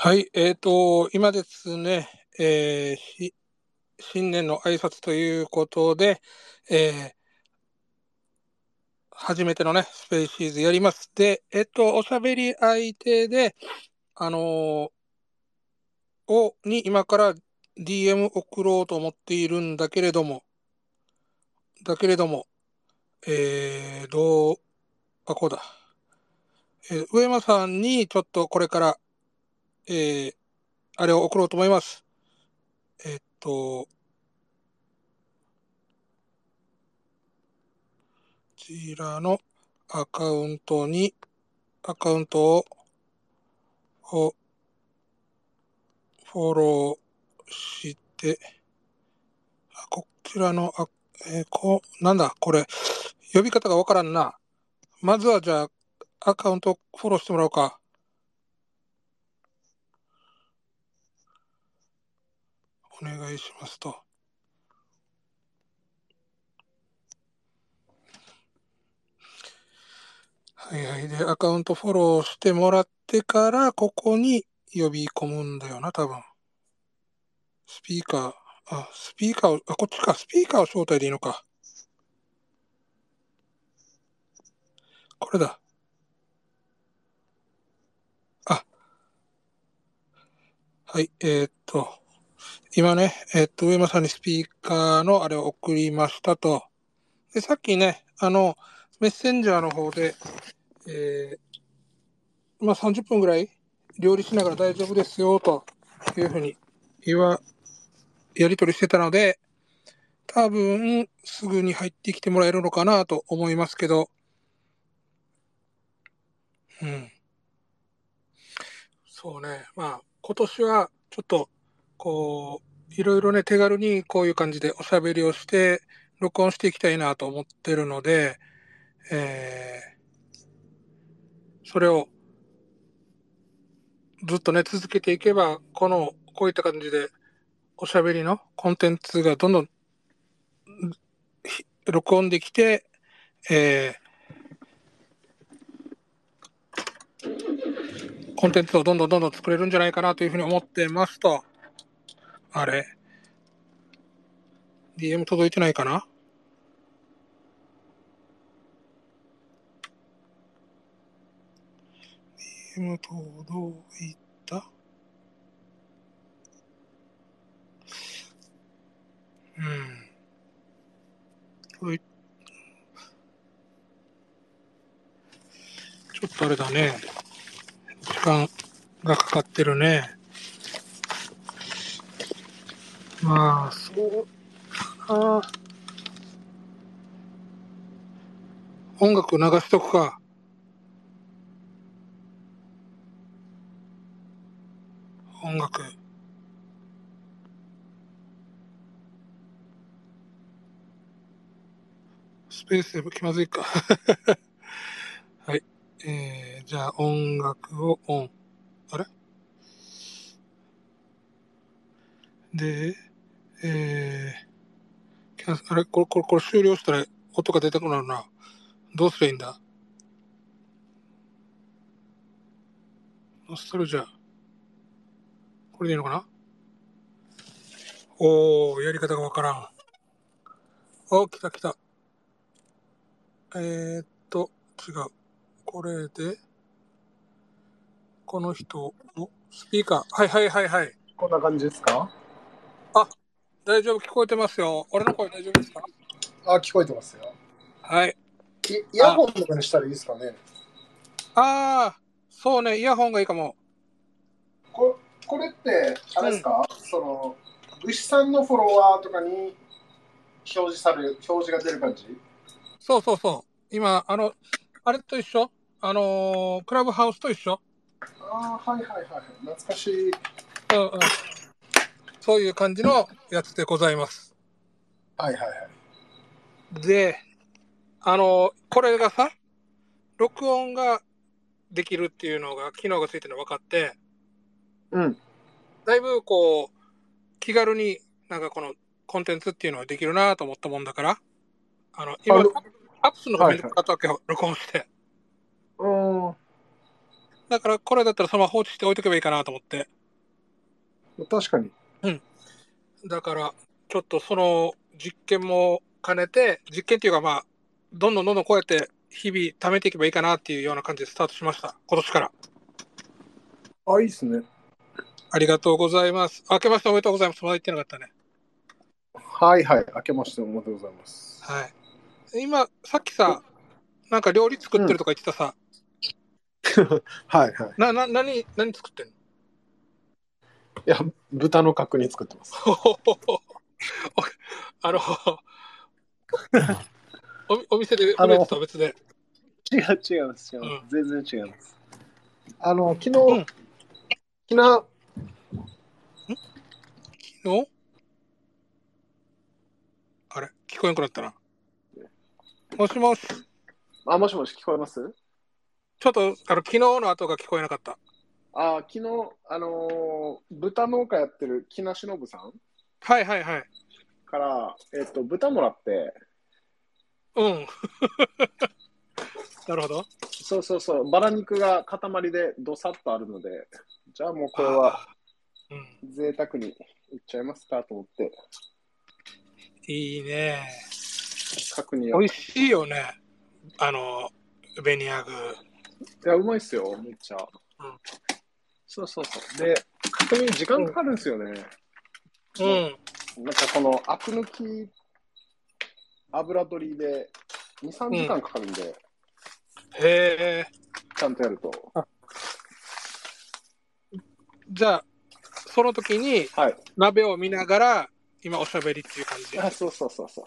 はい、えっ、と、今ですね、えーし新年の挨拶ということで、えー初めてのね、スペーシーズやります。で、えっ、と、おしゃべり相手で、あのーを、に今から DM 送ろうと思っているんだけれども、だけれども、えー、どう、あ、こうだ。えー上間さんにちょっとこれから、えーあれを送ろうと思います。えっと、こちらのアカウントに、アカウントを、をフォローして、あこちらの、あえーこう、なんだ、これ、呼び方がわからんな。まずはじゃあ、アカウントフォローしてもらおうか。お願いしますと。はいはい。で、アカウントフォローしてもらってから、ここに呼び込むんだよな、多分。スピーカー、あ、スピーカーを、あ、こっちか、スピーカーを招待でいいのか。これだ。あ、はい、えーっと、今ね、えっと、上間さんにスピーカーのあれを送りましたと。で、さっきね、あの、メッセンジャーの方で、えーまあ30分ぐらい料理しながら大丈夫ですよというふうに言わ、やり取りしてたので、多分すぐに入ってきてもらえるのかなと思いますけど、うん。そうね。まあ、今年はちょっと、こう、いろいろね、手軽にこういう感じでおしゃべりをして、録音していきたいなと思ってるので、えーそれをずっとね、続けていけば、この、こういった感じで、おしゃべりのコンテンツがどんどん、録音できて、えーコンテンツをどんどんどんどん作れるんじゃないかなというふうに思ってますと。あれ ?DM 届いてないかな ?DM 届いた？うん。いちょっとあれだね。時間がかかってるね。まあ、そうか。音楽流しとくか。音楽。スペースで気まずいか。はい。えー、じゃあ音楽をオン。あれ？で、えー、あれこれ、これ、これ終了したら音が出てこなるな。どうすりゃいいんだノストルジャー。これでいいのかなおー、やり方がわからん。お、来た来た。えー、っと、違う。これで、この人のスピーカー。はいはいはいはい。こんな感じですかあ、大丈夫、聞こえてますよ。俺の声大丈夫ですか？あ、聞こえてますよ。はい。きイヤホンとかにしたらいいですかね？あー、そうね、イヤホンがいいかも。ここれって、あれですか、その、牛さんのフォロワーとかに表示される、表示が出る感じ？そうそうそう。今、あの、あれと一緒？あのークラブハウスと一緒？ああ、はいはいはい。懐かしい。うんうん。そういう感じのやつでございます。はいはいはい。で、あの、これがさ、録音ができるっていうのが、機能がついてるの分かって、うん。だいぶこう、気軽になんかこのコンテンツっていうのができるなと思ったもんだから、あの、今アップするのがめんどくさかったわけよ、録音して。うん。だからこれだったらそのまま放置して置いとけばいいかなと思って。確かに。だから、ちょっとその実験も兼ねて、実験っていうかまあ、どんどんどんどんこうやって日々貯めていけばいいかなっていうような感じでスタートしました。今年から。あ、いいっすね。ありがとうございます。明けましておめでとうございます。まだ言ってなかったね。はいはい。明けましておめでとうございます。はい。今、さっきさ、なんか料理作ってるとか言ってたさ、はいはい。な、な、何、何作ってんの？いや、豚の角煮作ってます。あの、お お店で売れてた別で。違う違います。違います全然違います。あの、昨日、うん昨日、昨日？あれ？聞こえなくなったな。もしもし。あ、もしもし聞こえます？ちょっと、あの、昨日の後が聞こえなかった。あ、昨日、あのー豚農家やってる木梨信さんはいはいはい。から、えっと、豚もらって、うん。なるほど。そうそうそう、バラ肉が塊でどさっとあるので、じゃあもうこれはうん。贅沢にいっちゃいますかと思って、いいね。角煮を。い美味しいよね。あの、ベニヤグ。や、うまいっすよ、めっちゃ。うんそうそうそう。で、角煮時間かかるんですよね。うん。なんかこのアク抜き油取りで2、3時間かかるんで、へえ。ちゃんとやると。じゃあ、その時にはい。鍋を見ながら、今おしゃべりっていう感じ。あ、そうそうそうそう。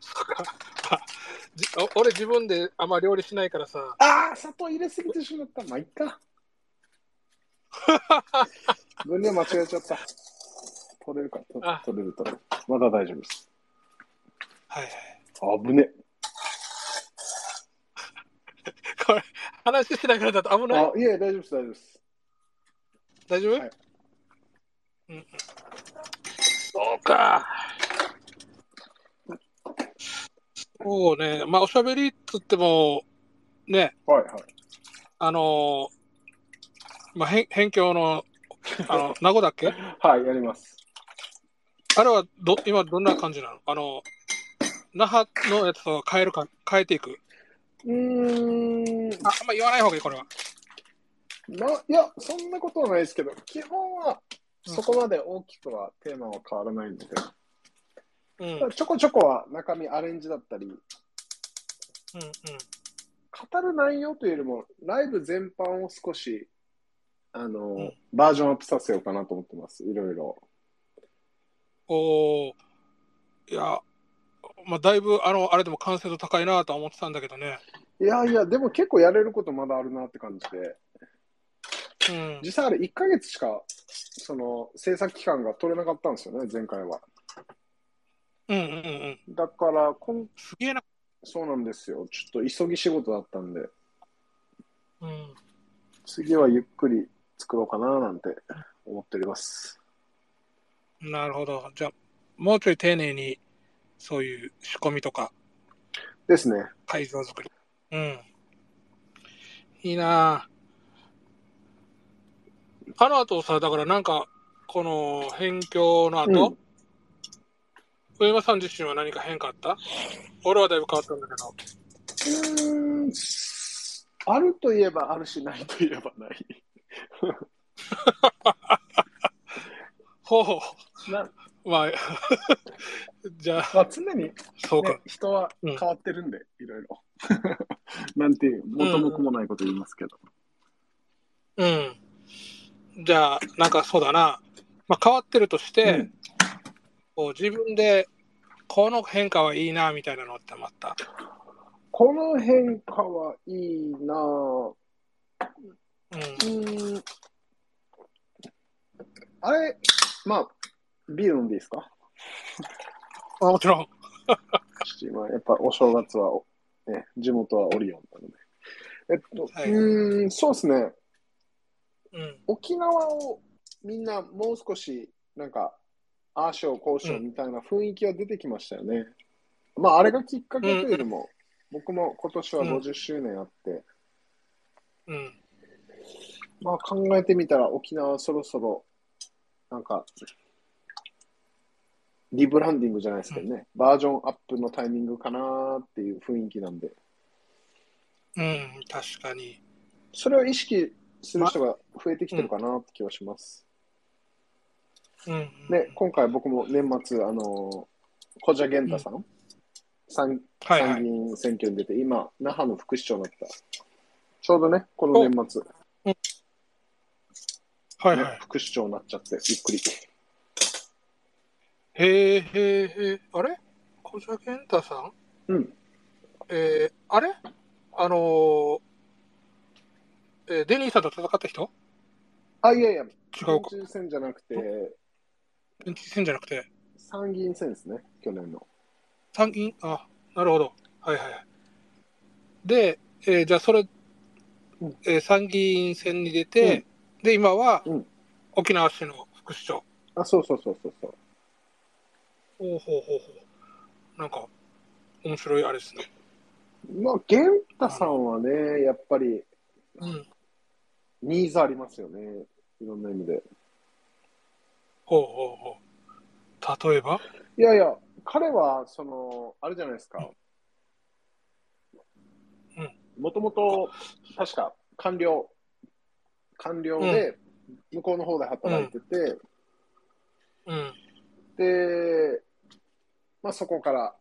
そうか俺自分であんま料理しないからさ、ああ、砂糖入れすぎてしまった。まあ、いっか。分量間違えちゃった。取れるか、取れる取れる。まだ大丈夫です。はいはい。あぶね。これ、話しながらだと危ないあ、いえ、大丈夫です、大丈夫です。大丈夫、はいうんうん。そうか。そうね。まあ、おしゃべりっつっても、ね、はいはい。あのーまあ、辺辺境の、あの、名護だっけ？はい、やります。あれはど、今どんな感じなの？あの、那覇のやつと変えるか、変えていく？うーん、あ、あんま言わない方がいい、これは。ないや、そんなことはないですけど、基本はそこまで大きくはテーマは変わらないので、うん。うん、ちょこちょこは中身アレンジだったり、うん。語る内容というよりも、ライブ全般を少し、あの、んバージョンアップさせようかなと思ってます、いろいろ。おーいや、まあ、だいぶ、あの、あれでも完成度高いなとは思ってたんだけどね。いやいや、でも結構やれることまだあるなって感じで、うん。実際あれ1ヶ月しか、その、制作期間が取れなかったんですよね、前回は。うんうんうんうん。だから、こんすげえな。そうなんですよ。ちょっと急ぎ仕事だったんで、うん。次はゆっくり作ろうかななんて思っております。なるほど。じゃあ、もうちょい丁寧に、そういう仕込みとか、ですね。会場作り。うん。いいなぁあの後さ、だからなんか、この辺境の後、上間さん自身は何か変化あった？俺はだいぶ変わったんだけど。うーん、あるといえばあるし、ないといえばない。ほう。なまあ、じゃあ、まあ、常に、ね、そうか。人は変わってるんで、いろいろ。なんていう、元も子もないこと言いますけど。うん。じゃあ、なんかそうだな。まあ変わってるとして、うんこう自分で、この変化はいいな、みたいなのってまた？この変化はいいなぁ。うん。うーん。あれ、まあ、ビール飲んでいいですか？あもちろん。今、やっぱお正月は、ね、地元はオリオンなので。えっと、はいうーん、そうですね。うん。沖縄をみんなもう少し、なんか、ああしよう、こうしようみたいな雰囲気は出てきましたよね。まあ、あれがきっかけというよりも、僕も今年は50周年あって、うん。まあ考えてみたら沖縄そろそろ、なんか、リブランディングじゃないですけどね、バージョンアップのタイミングかなっていう雰囲気なんで、うん、確かに。それを意識する人が増えてきてるかなって気はします。うん。で、今回僕も年末、あの、小蛇源太さん、参はいはい。参議院選挙に出て、今、那覇の副市長になった。ちょうどね、この年末、ねはいはい。副市長になっちゃって、びっくり。へえ、へえ、へえ、あれ？小蛇健太さん？うん。えー、あれ？あのーえーデニーさんと戦った人？あ、いやいや、違うか。県知事選じゃなくて、県知事選じゃなくて、参議院選ですね、去年の。参議院、あ、なるほど。はいはいはい。で、えーじゃあそれ、うんえー参議院選に出て、で、今はうん沖縄市の副市長。あ、そうそうそうそうそう。ほうほうほうほう。なんか、面白いあれですね。まあ、源太さんはね、やっぱり、うん。ニーズありますよね。いろんな意味で。ほうほうほう。例えば？いやいや、彼は、その、あれじゃないですか。もともと、確か、官僚、官僚で、向こうの方で働いてて、うん。で、まあ、そこから、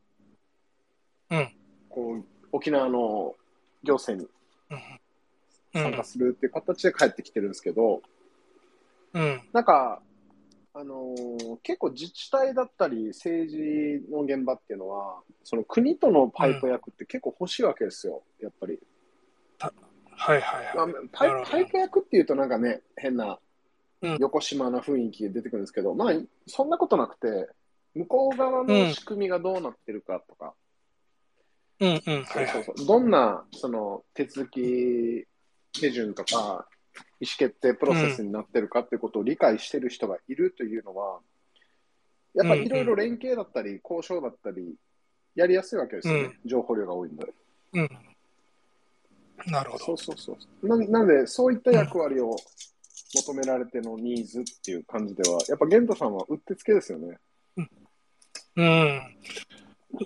うん。こう、沖縄の行政にうん。参加するっていう形で帰ってきてるんですけど、うん。なんか、あのー結構自治体だったり政治の現場っていうのは、その国とのパイプ役って結構欲しいわけですよ、やっぱり。はいはいまあはい。パイなるほどパイプ役っていうとなんかね、変なうん横島な雰囲気が出てくるんですけど、まあ、そんなことなくて、向こう側の仕組みがどうなってるかとか、うんうん。そうはいはい。そうそうどんなその手続き手順とか、意思決定プロセスになってるかっていうことを理解してる人がいるというのは、やっぱりいろいろ連携だったり、交渉だったり、やりやすいわけですよね、情報量が多いんで。うん。なるほどそう。そうそう。ななんで、そういった役割を求められてのニーズっていう感じでは、やっぱ玄太さんはうってつけですよね。うん。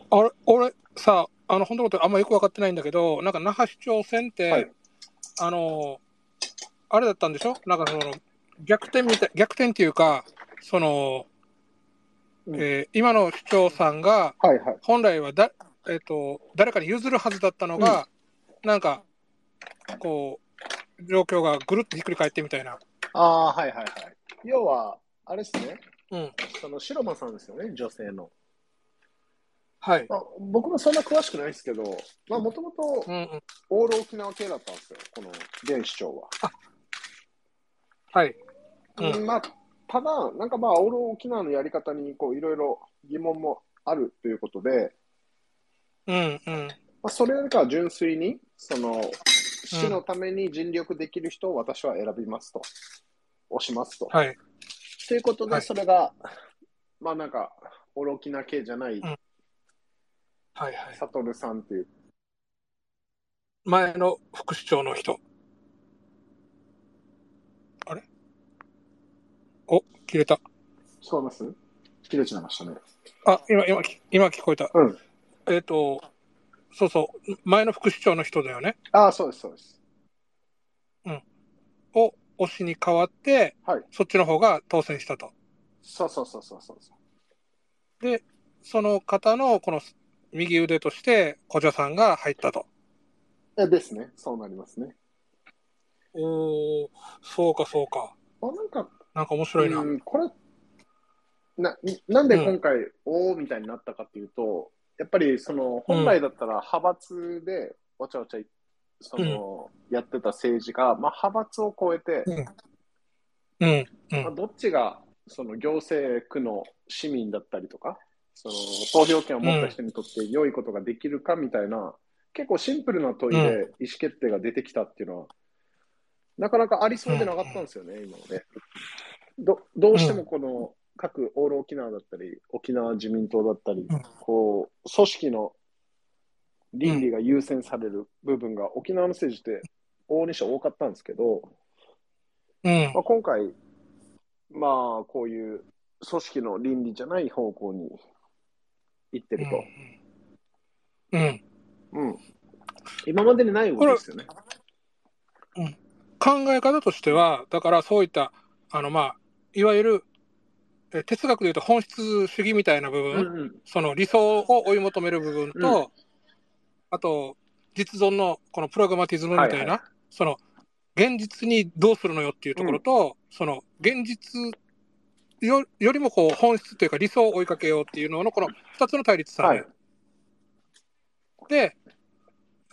あれ、俺さ、あの、本当のことあんまよく分かってないんだけど、なんか那覇市長選って、はいあの、あれだったんでしょ？なんかその、逆転みたい、逆転っていうか、その、うんえー今の市長さんが、はいはい。本来はだ、えっと誰かに譲るはずだったのが、なんかこう状況がぐるっとひっくり返ってみたいな。ああ、はいはいはい。要は、あれですね、うん、その白間さんですよね、女性の。はい。まあ、僕もそんな詳しくないですけど、まあ、もともとうんうん、オール沖縄系だったんですよ、この現市長は。はい。うんまあ、ただ、なんかまあ、オール沖縄のやり方にこういろいろ疑問もあるということで、うんうんまあ、それよりかは純粋に、その、市のために尽力できる人を私は選びますと、押しますと。はい。ということで、はいそれが、まあなんか、オール沖縄系じゃない、んはいはい。サトルさんっていう、前の副市長の人。あれお、切れた。聞こえます？切れちゃいましたね。あ、今、今、今聞こえた。うん。えっ、と、そうそう、前の副市長の人だよね。ああ、そうです、そうです。を推しに変わって、はい。そっちの方が当選したと。そうそうそうそうそう。で、その方のこの右腕として、小蛇さんが入ったと。えですね。そうなりますね。おー、そうかそうか。まあ、なんか、なんか面白いな。うん、これ、な、なんで今回、おーみたいになったかっていうと、やっぱり、その、本来だったら派閥で、わちゃわちゃ、その、やってた政治が、まあ、派閥を超えて、うん。うん。まあ、どっちが、その、行政区の市民だったりとか、その、投票権を持った人にとって良いことができるかみたいな、結構シンプルな問いで意思決定が出てきたっていうのは、なかなかありそうでなかったんですよね、今まで。どどうしてもこの各オール沖縄だったり、沖縄自民党だったり、うんこう、組織の倫理が優先される部分が沖縄の政治って大西多かったんですけど、うんまあ、今回、まあ、こういう組織の倫理じゃない方向に行ってると。うん。うん。今までにない動きですよね。考え方としては、だからそういった、あの、まあ、いわゆる、え哲学でいうと本質主義みたいな部分、うんうん。その理想を追い求める部分と、うんあと、実存のこのプラグマティズムみたいな、はいはその、現実にどうするのよっていうところと、その、現実よよりもこう本質というか理想を追いかけようっていうののこの2つの対立さ、はい。で、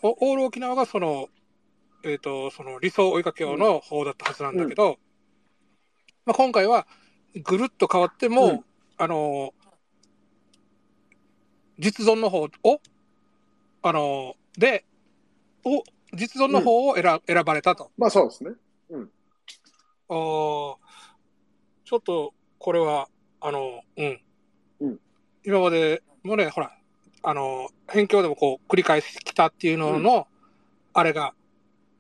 おオール沖縄がその、えっ、と、その理想を追いかけようの方だったはずなんだけど、まあ、今回はぐるっと変わっても、うんあの、実存の方を、あの、で、お実存の方を選,、選ばれたと。まあそうですね。あーちょっとこれは、あの、うん。うん今までもね、ほら、あの、辺境でもこう繰り返してきたっていうのの、あれが、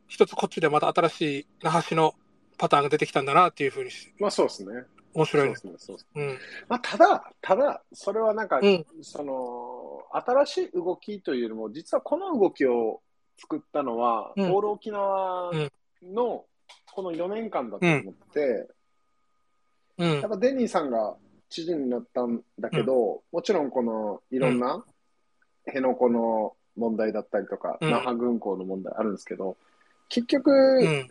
一つこっちでまた新しい那覇市のパターンが出てきたんだなっていうふうにしまあそうですね。面白いで。すね。そうですうん。まあ、ただ、ただ、それはなんか、うん。その、新しい動きというよりも、実はこの動きを作ったのは、うんオール沖縄のこの4年間だと思って、うんやっ。ぱデニーさんが知事になったんだけど、もちろんこのいろんな辺野古の問題だったりとか、うん那覇軍港の問題あるんですけど、結局、うん。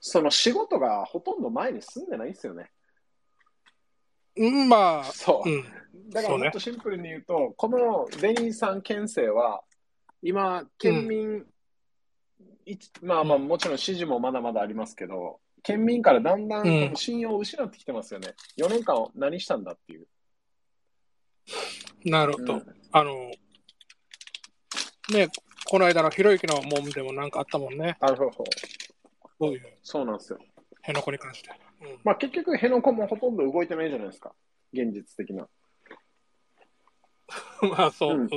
その仕事がほとんど前に進んでないんですよね。うん、まあ、そうう。ん。だからもっとシンプルに言うと、このデニーさん県政は、今、県民、まあまあもちろん支持もまだまだありますけど、県民からだんだん信用を失ってきてますよね。4年間何したんだっていう。なるほど。うんあの、ね、この間のひろゆきの門でもなんかあったもんね。あそうそういうそうなんですよ。辺野古に関して。うんまあ結局、辺野古もほとんど動いてないじゃないですか。現実的な。まあ、そう。ううんん。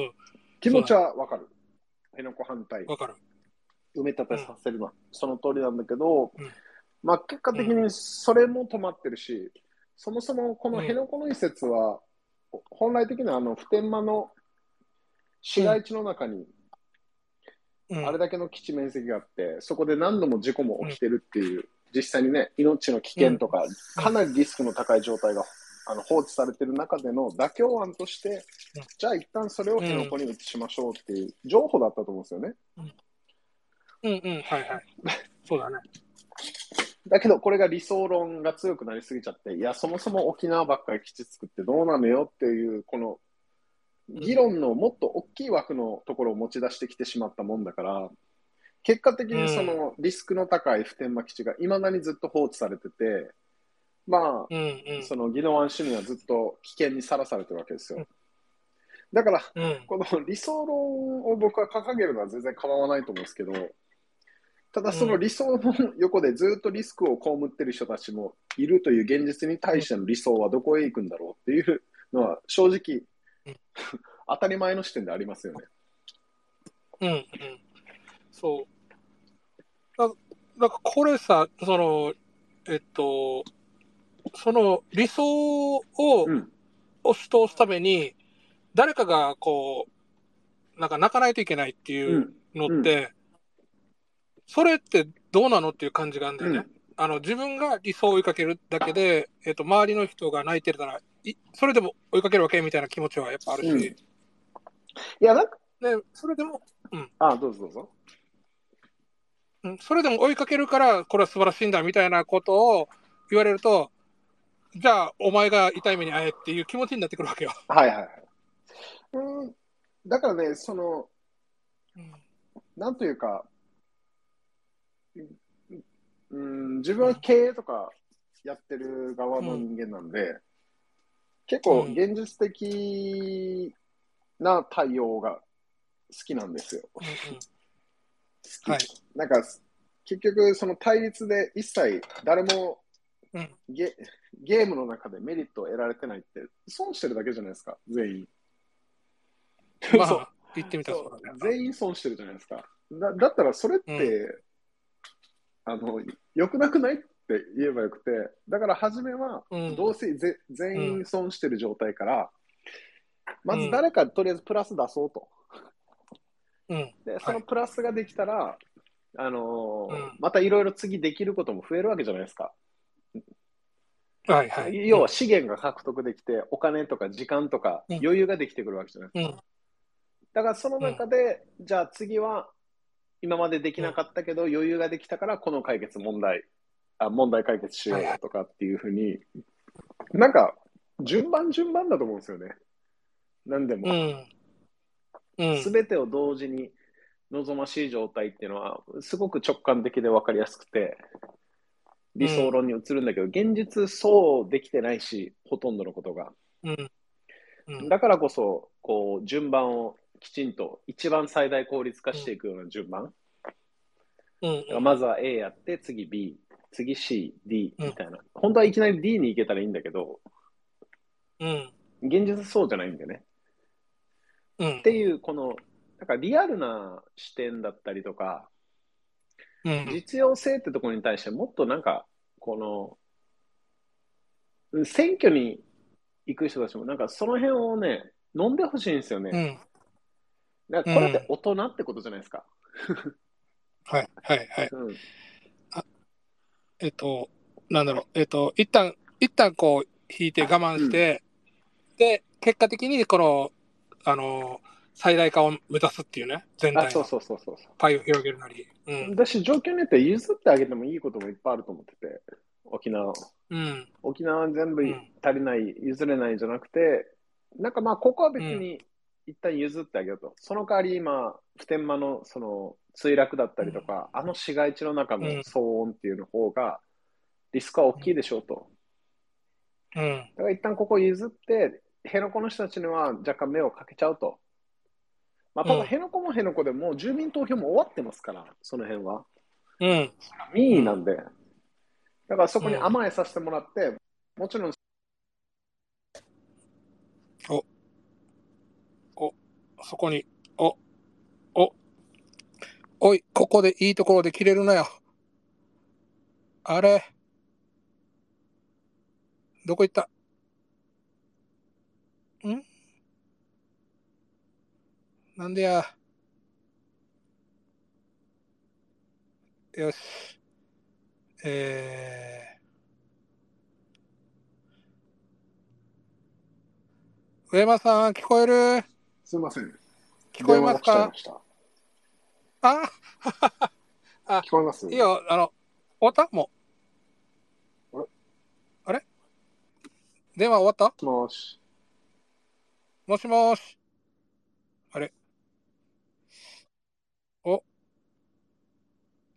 気持ちはわかる。辺野古反対。わかる。埋め立てさせるのは、その通りなんだけど、うんまあ結果的にそれも止まってるし、そもそもこの辺野古の移設は、本来的にはあの普天間の市街地の中にうん。あれだけの基地面積があって、そこで何度も事故も起きてるっていう、実際にね、命の危険とか、かなりリスクの高い状態があの放置されてる中での妥協案としてうん、じゃあ一旦それを辺野古に移しましょうっていう情報だったと思うんですよね。うんうん。はいはい。そうだね。だけど、これが理想論が強くなりすぎちゃって、いや、そもそも沖縄ばっかり基地作ってどうなのよっていう、この議論のもっと大きい枠のところを持ち出してきてしまったもんだから、結果的にそのリスクの高い普天間基地がいまだにずっと放置されてて、まうんうんあ、。その宜野湾市民はずっと危険にさらされてるわけですよ。だから、うん。この理想論を僕は掲げるのは全然構わないと思うんですけど、ただその理想の横でずっとリスクを被ってる人たちもいるという現実に対しての理想はどこへ行くんだろうっていうのは正直うん 当たり前の視点でありますよね。うんうん。そう。だだからこれさ、その、えっと、その理想をうん。押し通すために、誰かがこう、なんか泣かないといけないってう。いうんのって、それってどうなのっていう感じがあるんだよね。あの自分が理想を追いかけるだけで、えっと周りの人が泣いてるならい、それでも追いかけるわけみたいな気持ちはやっぱあるし、うんいや、なんか、でそれでも、あ、どうぞどうぞ。うん、それでも追いかけるから、これは素晴らしいんだみたいなことを言われると、じゃあ、お前が痛い目に遭えっていう気持ちになってくるわけよ。はいはいはい。うん。だからね、その、なんというか、うん、自分は経営とかやってる側の人間なんで、結構現実的な対応が好きなんですよ。うんうん好きはいなんか、結局その対立で一切誰もうんゲゲームの中でメリットを得られてないって損してるだけじゃないですか、全員。まあ、言ってみたら。全員損してるじゃないですか。だだったらそれって、うあの、良くなくないって言えばよくて、だから初めは、うん。どうせぜ全員損してる状態から、まず誰かとりあえずプラス出そうと。うん。で、そのプラスができたら、あのーうんまたいろいろ次できることも増えるわけじゃないですか。はいはい。要は資源が獲得できて、お金とか時間とかうん余裕ができてくるわけじゃないですか。うん。だからその中で、じゃあ次は今までできなかったけど、余裕ができたからこの解決問題、あ問題解決しようよとかっていうふうに、なんか順番順番だと思うんですよね。何でも。うん。うん。てを同時に望ましい状態っていうのは、すごく直感的で分かりやすくて、理想論に移るんだけど、現実そうできてないし、ほとんどのことが。うん。うん。だからこそ、こう、順番をきちんと一番最大効率化していくような順番。まずは A やって、次 B、次 C、D みたいな。本当はいきなり D に行けたらいいんだけど、うん。現実そうじゃないんだよね。うんっていう、この、なんかリアルな視点だったりとか、うん。実用性ってところに対してもっとなんか、この、うん選挙に行く人たちもなんかその辺をね、飲んでほしいんですよね。うん。だからこれって大人ってことじゃないですか。はいはいはい。うん。えっと、なんだろう。えっと、一旦、一旦こう、引いて我慢して、で、結果的にこの、あの、最大化を目指すっていうね、全あ、体のそうそうそうそうそパイを広げるなり。うう。ん。だし、状況によっては譲ってあげてもいいこともいっぱいあると思ってて、沖縄。うん。沖縄全部うん足りない、譲れないんじゃなくて、なんかまあ、ここは別に一旦譲ってあげようと。その代わり今、普天間のその墜落だったりとか、あの市街地の中の騒音っていうの方が、リスクは大きいでしょうと。うん。だから一旦ここ譲って、辺野古の人たちには若干目をかけちゃうと。まあ、ただうん辺野古も辺野古でもう住民投票も終わってますから、その辺は。うん。民意なんで。だからそこに甘えさせてもらって、もちろんそこに、お、お、おい、ここでいいところで切れるなよ。あれどこ行った？ん？なんでや？よし。えー、上間さん、聞こえる？すみません。聞こえますか？電話が来ちゃいましたあ聞こえます？いいよ、あの、終わった？もう。あれ？あれ？電話終わった？もし。もしもーし。あれ？お。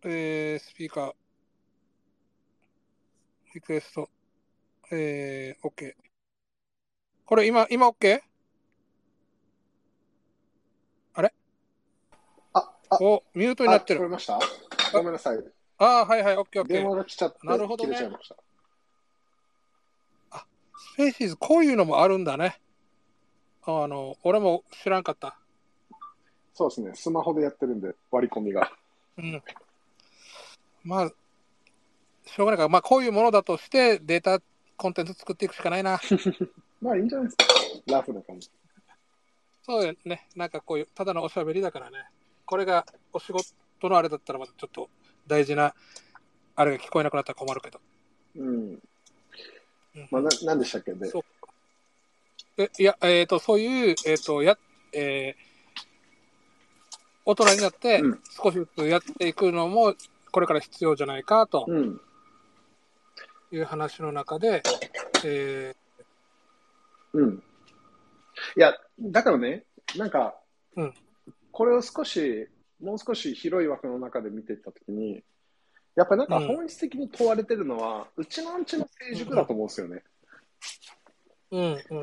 えー、スピーカー。リクエスト。えー、OK。これ今、今 OK? あ、あ、お、ミュートになってる。あ聞こえました？ごめんなさい。ああ、はいはい、OK、電 OK。話が来ちゃって、なるほどね切れちゃいました。スペーシーズ、こういうのもあるんだね。あの、俺も知らんかった。そうですね。スマホでやってるんで、割り込みが。うん。まあ、しょうがないから、まあ、こういうものだとして、データコンテンツ作っていくしかないな。まあいいんじゃないですか。ラフな感じ。そうよね。なんかこういう、ただのおしゃべりだからね。これがお仕事のあれだったら、またちょっと大事な、あれが聞こえなくなったら困るけど。うん。うんまあ、ななんでしたっけ？で、そうえいや、えっ、と、そういう、えっ、と、や、えー大人になってうん少しずつやっていくのも、これから必要じゃないかとうん。いう話の中で、えうん。いや、だからね、なんか、うんこれを少し、もう少し広い枠の中で見ていったときに、やっぱりなんかうん本質的に問われてるのは、うちのうちの成熟だと思うんですよね。ーうん、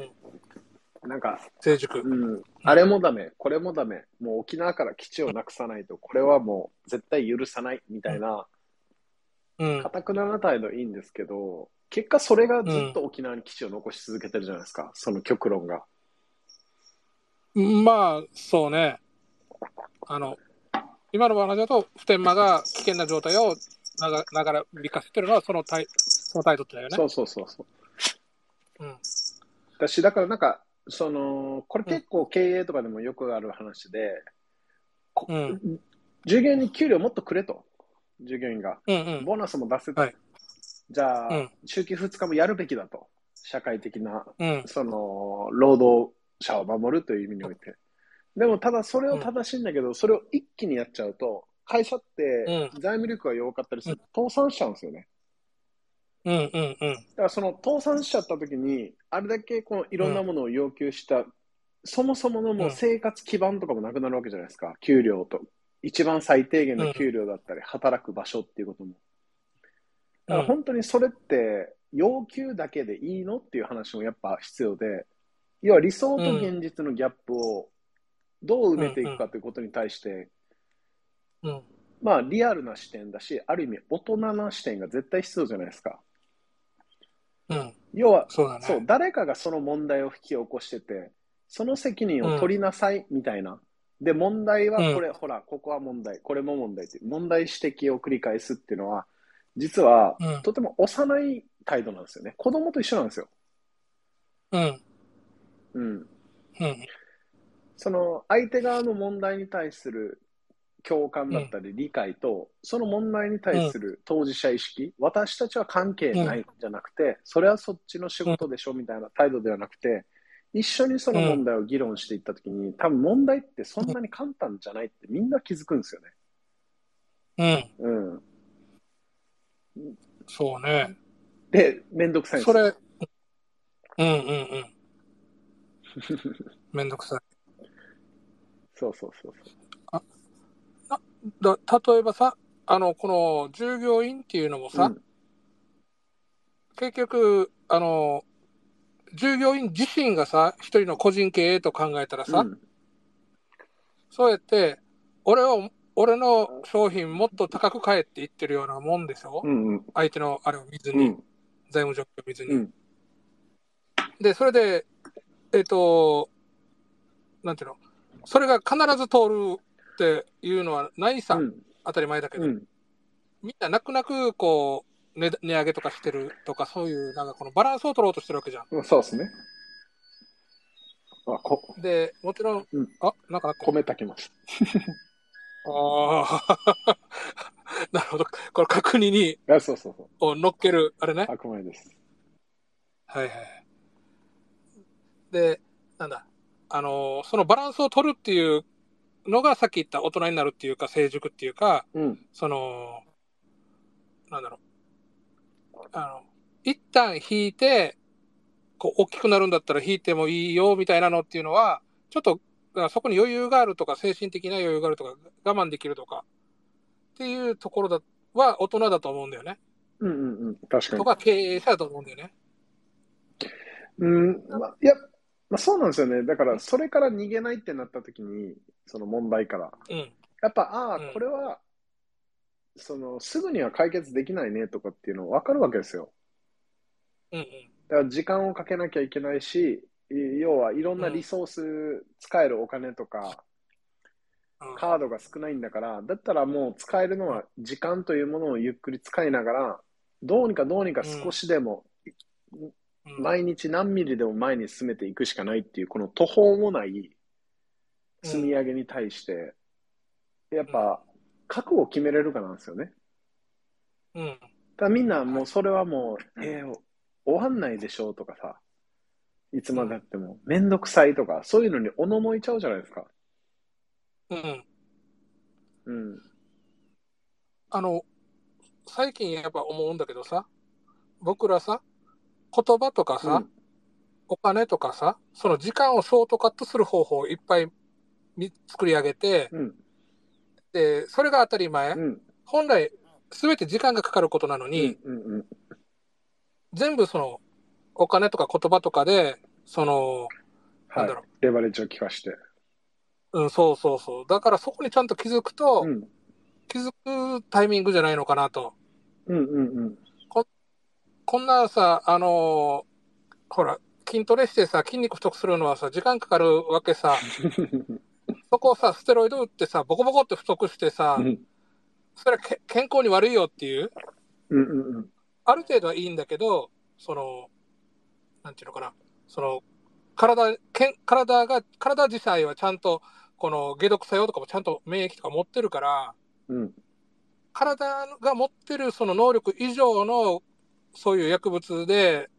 うん、なんか、成熟。うん、あれもダメ、これもダメ、もう沖縄から基地をなくさないと、これはもう絶対許さないみたいな、うんか、たくなな態度いいんですけど、結果それがずっと沖縄に基地を残し続けてるじゃないですか、その極論が。まあ、そうね。あの、今の話だと、普天間が危険な状態をながながらびかせてるのはその態その態度だよね。そうそうそうそう。うん。私、だからなんか、その、これ結構経営とかでもよくある話で、こうん従業員に給料もっとくれと。従業員が。うんうん。ボーナスも出せと。はいじゃあ、うん週休2日もやるべきだと。社会的な、うん。その、労働者を守るという意味において。でも、ただそれを正しいんだけど、それを一気にやっちゃうと、会社ってう財務力が弱かったりすると倒産しちゃうんですよね。うんうんうん。だからその倒産しちゃった時に、あれだけこのいろんなものを要求した、そもそものもう生活基盤とかもなくなるわけじゃないですか。給料と。一番最低限の給料だったり、働く場所っていうことも。だから本当にそれって要求だけでいいのっていう話もやっぱ必要で、要は理想と現実のギャップをどう埋めていくかということに対して、うん。まあリアルな視点だし、ある意味大人な視点が絶対必要じゃないですか。うん。要は、そうだね。そう、誰かがその問題を引き起こしてて、その責任を取りなさいみたいな。で、問題はこれ、ほら、ここは問題、これも問題っていう、問題指摘を繰り返すっていうのは、実は、うんとても幼い態度なんですよね。子供と一緒なんですよ。うん。うん。うん。その、相手側の問題に対する共感だったり理解と、その問題に対する当事者意識、私たちは関係ないじゃなくて、それはそっちの仕事でしょみたいな態度ではなくて、一緒にその問題を議論していったときに、多分問題ってそんなに簡単じゃないってみんな気づくんですよね。うん。うん。そうね。で、めんどくさいんですよ。それ、うんうんうん。めん どくさい。そうそうそうそう。だ例えばさ、あの、この従業員っていうのもさ、うん。結局、あの、従業員自身がさ、一人の個人経営と考えたらさ、うん。そうやって、俺を、俺の商品もっと高く買えって言ってるようなもんでしょ、うんうん。相手のあれを見ずに、うん。財務状況を見ずに。うん。で、それで、えっ、と、なんていうの、それが必ず通るっていうのはないさ、うん当たり前だけど、うんみんな泣く泣くこう、値値上げとかしてるとか、そういう、なんかこのバランスを取ろうとしてるわけじゃん。うんそうですね。あ、こ、で、もちろん、うんあ、なんか米炊きます。ああ、なるほど。これ角煮にあ、そうそうそう。を乗っける、あれね。白米です。はいはい。で、なんだ、あのーそのバランスを取るっていうのが、さっき言った大人になるっていうか、成熟っていうか、うん。その、なんだろう。あの、一旦引いて、こう、大きくなるんだったら引いてもいいよ、みたいなのっていうのは、ちょっと、そこに余裕があるとか、精神的な余裕があるとか、我慢できるとか、っていうところだは大人だと思うんだよね。うんうんうん。確かに。とか、経営者だと思うんだよね。うん、まあ、いや、まあ、そうなんですよね。だから、それから逃げないってなった時に、その問題から。うん。やっぱ、ああうん、これは、その、すぐには解決できないねとかっていうの分かるわけですよ。うんうん。だから、時間をかけなきゃいけないし、い要はいろんなリソース、使えるお金とか、うんカードが少ないんだから、だったらもう使えるのは時間というものをゆっくり使いながら、どうにかどうにか少しでも、うん毎日何ミリでも前に進めていくしかないっていう、この途方もない積み上げに対して、やっぱ、覚悟を決めれるかなんですよね。うん。ただみんなもうそれはもう、えー、終わんないでしょうとかさ、いつまでやっても、めんどくさいとか、そういうのにおののいちゃうじゃないですか。うん。うん。あの、最近やっぱ思うんだけどさ、僕らさ、言葉とかさ、うんお金とかさ、その時間をショートカットする方法をいっぱいみ作り上げて、うん。で、それが当たり前。うん。本来、すべて時間がかかることなのに、うん。うん。全部その、お金とか言葉とかで、その、はいなんだろ。レバレッジを効かして。うん、そうそうそう。だからそこにちゃんと気づくと、うん。気づくタイミングじゃないのかなと。うんうんうん。こんなさ、あのーほら、筋トレしてさ、筋肉太くするのはさ、時間かかるわけさ、そこをさ、ステロイド打ってさ、ボコボコって太くしてさ、それはけ健康に悪いよっていう、うんうんうん。ある程度はいいんだけど、その、なんていうのかな、その、体、けん体が、体自体はちゃんと、この解毒作用とかもちゃんと免疫とか持ってるから、うん。体が持ってるその能力以上の、そういう薬物で、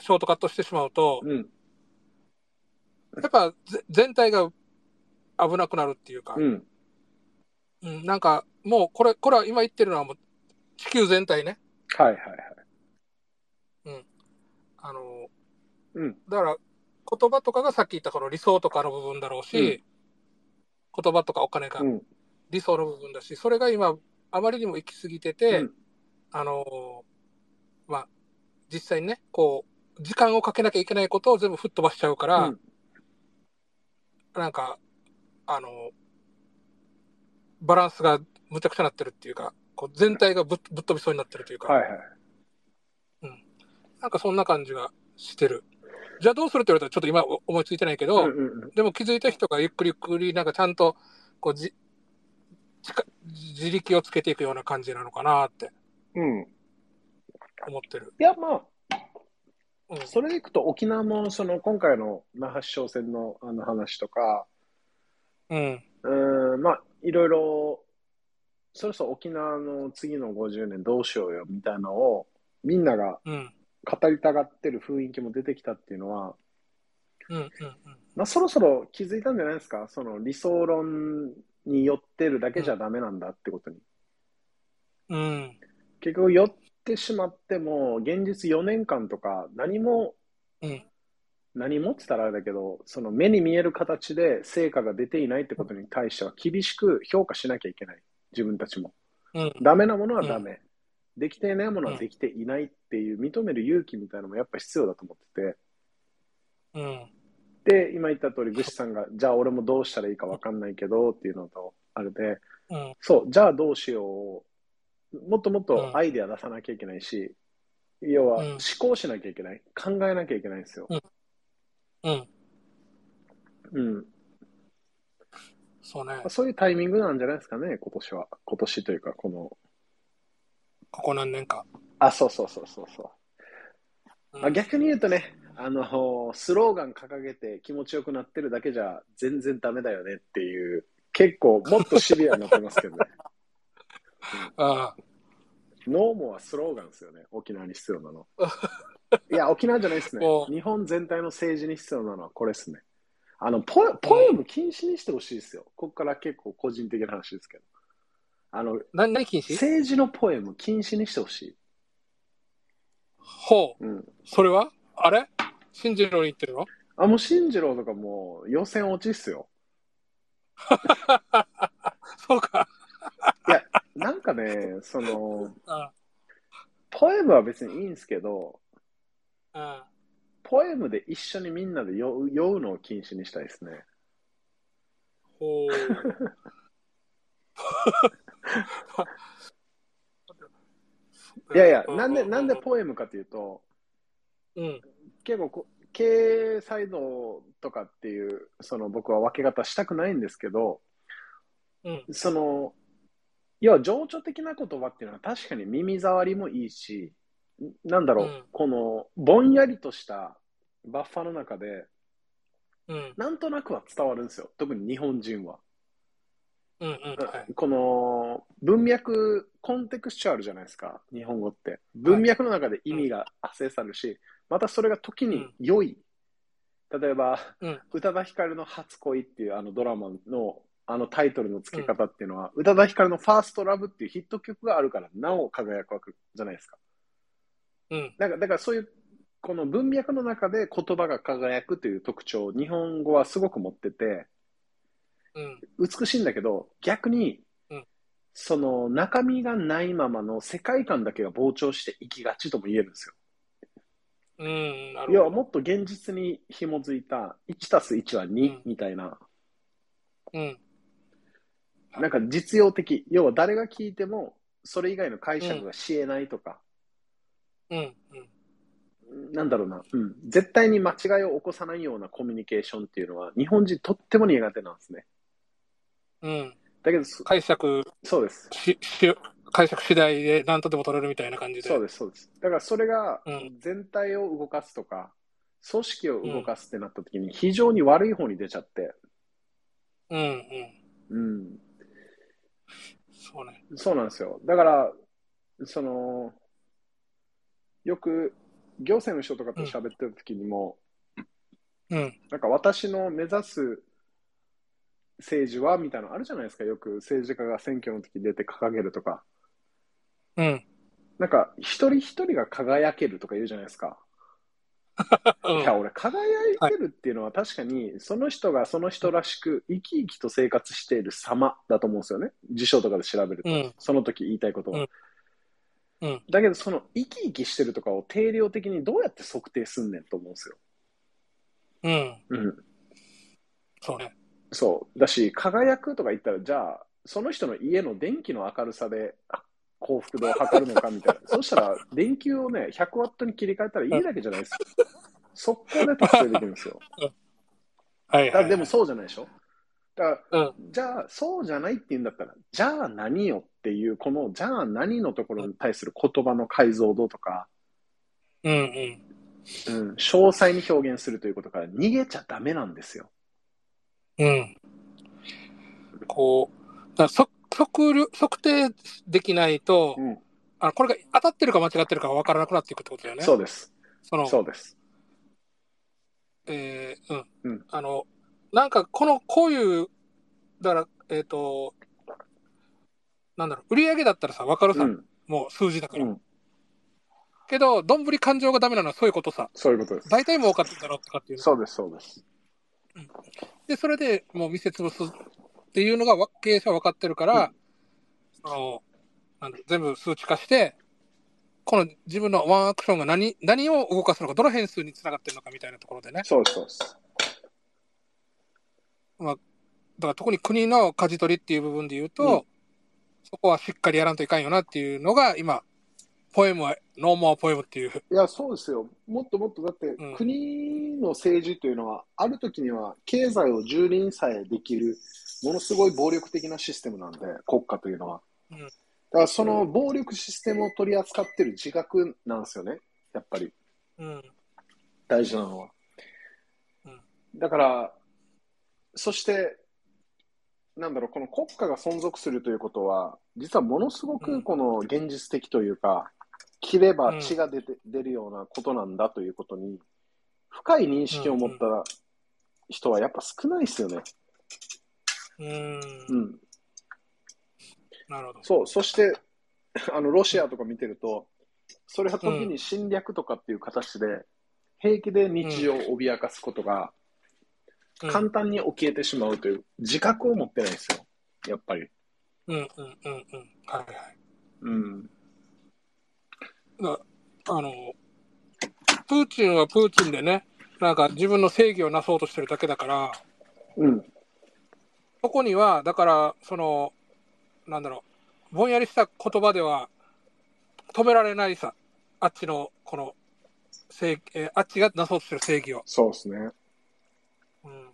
ショートカットしてしまうと、うん。やっぱぜ全体が危なくなるっていうか、うん。うん、なんかもうこれ、これは今言ってるのはもう地球全体ね。はいはいはい。あの、うん。だから言葉とかがさっき言ったこの理想とかの部分だろうし、言葉とかお金がうん。理想の部分だし、それが今あまりにも行き過ぎてて、うんあの、まあ、実際にね、こう、時間をかけなきゃいけないことを全部吹っ飛ばしちゃうから、うんなんか、あの、バランスがむちゃくちゃなってるっていうか、こう全体がぶっぶっ飛びそうになってるというか、はいはい。なんかそんな感じがしてる。じゃあどうするって言われたらちょっと今思いついてないけど、うんうんうん。でも気づいた人がゆっくりゆっくりなんかちゃんとこうじ自力をつけていくような感じなのかなってうん。思ってる。いや、まあ、うん。それでいくと沖縄もその今回の那覇市長選のあの話とか、うん。うーん、まあ、いろいろ、そろそろ沖縄の次の50年どうしようよみたいなのをみんながうん。語りたがってる雰囲気も出てきたっていうのは、うん。うん。まあ、そろそろ気づいたんじゃないですか？その理想論に寄ってるだけじゃダメなんだってことに。うん。うん。結局寄ってしまっても、現実4年間とか何も、うん。何もって言ったらあれだけど、その目に見える形で成果が出ていないってことに対しては厳しく評価しなきゃいけない。自分たちも。うん。ダメなものはダメ。できていないものはできていないっていう認める勇気みたいなのもやっぱ必要だと思ってて。うん。で、今言った通り、グシさんが、じゃあ俺もどうしたらいいか分かんないけどっていうのと、あれで、うん。そう、じゃあどうしよう。もっともっとアイデア出さなきゃいけないし、要はうん思考しなきゃいけない。考えなきゃいけないんですよ。うん。うん。そうね。そういうタイミングなんじゃないですかね、今年は。今年というか、この。ここ何年か。あ、そうそうそうそうそう。うんまあ、逆に言うとね、あの、スローガン掲げて気持ちよくなってるだけじゃ全然ダメだよねっていう、結構もっとシビアになってますけどね。ああ。ノーモはスローガンですよね、沖縄に必要なの。いや、沖縄じゃないですねお。日本全体の政治に必要なのはこれですね。あの、ポポエム禁止にしてほしいですよ。ここから結構個人的な話ですけど。あの、何、何禁止？政治のポエム禁止にしてほしい。ほう。うん。それは？あれ？信じるのに言ってるの？あ、もう進次郎とかもう予選落ちっすよ。そうか。なんかね、その、あポエムは別にいいんですけど、あ。ポエムで一緒にみんなで酔う酔うのを禁止にしたいですね。ほう。いやいや、なんで、なんでポエムかというと、うん。結構こ、経営サイドとかっていう、その僕は分け方したくないんですけど、うん。その、要は情緒的な言葉っていうのは確かに耳障りもいいし、なんだろう、うんこのぼんやりとしたバッファの中で、うん。なんとなくは伝わるんですよ。特に日本人は。うん。うん。はい。この文脈、コンテクスチュアルじゃないですか、日本語って。文脈の中で意味が発生されるし、またそれが時に良い。例えば、うん。宇多田ヒカルの初恋っていうあのドラマのあのタイトルの付け方っていうのは、宇多田ヒカルのファーストラブっていうヒット曲があるから、なお輝くわけじゃないですか。うん。だからだからそういう、この文脈の中で言葉が輝くという特徴を日本語はすごく持ってて、うん。美しいんだけど、逆に、うんその中身がないままの世界観だけが膨張していきがちとも言えるんですよ。うん。なる要は。もっと現実に紐づいた1たす1は2うんみたいな、うん。なんか実用的。要は誰が聞いてもそれ以外の解釈がしえないとか、うん。うん。なんだろうな、うん、絶対に間違いを起こさないようなコミュニケーションっていうのは日本人とっても苦手なんですね。うん。だけど、そ解釈そうです。し、し、解釈次第で何とでも取れるみたいな感じで。そうです、そうです。だからそれがうん全体を動かすとか、組織を動かすってなった時に非常に悪い方に出ちゃって、うんうん。うん、そうね。そうなんですよ。だから、その、よく行政の人とかと喋ってる時にも、うん。なんか私の目指す政治はみたいなのあるじゃないですか。よく政治家が選挙の時出て掲げるとか。うん。なんか一人一人が輝けるとか言うじゃないですか。うんいや、俺、輝いてるっていうのは確かに、その人がその人らしく生き生きと生活している様だと思うんですよね。辞書とかで調べると。うん。その時言いたいことは。うんうんだけど、その生き生きしてるとかを定量的にどうやって測定すんねんと思うんですよ。うん。うん。そうね。そう。だし、輝くとか言ったら、じゃあ、その人の家の電気の明るさであ幸福度を測るのかみたいな。そしたら、電球をね、100ワットに切り替えたらいいだけじゃないですか。速攻で達成できるんですよ。はいはい。でもそうじゃないでしょ。だからうん。じゃあ、そうじゃないって言うんだったら、じゃあ何よっていう、この、じゃあ何のところに対する言葉の解像度とか、うんうん。うん、詳細に表現するということから逃げちゃダメなんですよ。うん。こう、だから測測定できないと、うん、あこれが当たってるか間違ってるか分からなくなっていくってことだよね。そうです。その、そうです。えーうん。うんあの、なんか、この、こういう、だから、えっ、と、なんだろう、売り上げだったらさ、分かるさ、うん、もう数字だから。うん、けど、どんぶり感情がダメなのはそういうことさ。そういうことです。大体もう分かってんだろうとかっていうの。そうです、そうです。で、それでもう見せ潰すっていうのがわ経営者は分かってるから、そのなんだ全部数値化して、この自分のワンアクションが何何を動かすのか、どの変数につながってるのかみたいなところでね。そうです、そうです。だから特に国の舵取りっていう部分で言うと、うんそこはしっかりやらんといかんよなっていうのが今、ポエムは、ノーモアポエムっていう。いや、そうですよ。もっともっと、だってうん、国の政治というのは、ある時には経済を蹂躙さえできる、ものすごい暴力的なシステムなんで、国家というのは。うんだから、その暴力システムを取り扱ってる自覚なんですよね。やっぱり、うん。大事なのは。うんだから、そして、なんだろう、この国家が存続するということは、実はものすごうんくこの現実的というか、切れば血が出て、出るようなことなんだということに、深い認識を持った人はやっぱ少ないですよね。うん。うん。なるほど。そう、そして、あの、ロシアとか見てると、それは時に侵略とかっていう形で、平気で日常を脅かすことが、うん簡単に起きえてしまうという自覚を持ってないですよ。やっぱり。うんうんうんうん。はいはい。うん。だあの、プーチンはプーチンでね、なんか自分の正義をなそうとしてるだけだから、うん。そこには、だから、その、なんだろう、ぼんやりした言葉では止められないさ、あっちの、この、正えーあっちがなそうとしてる正義を。そうですね。うん、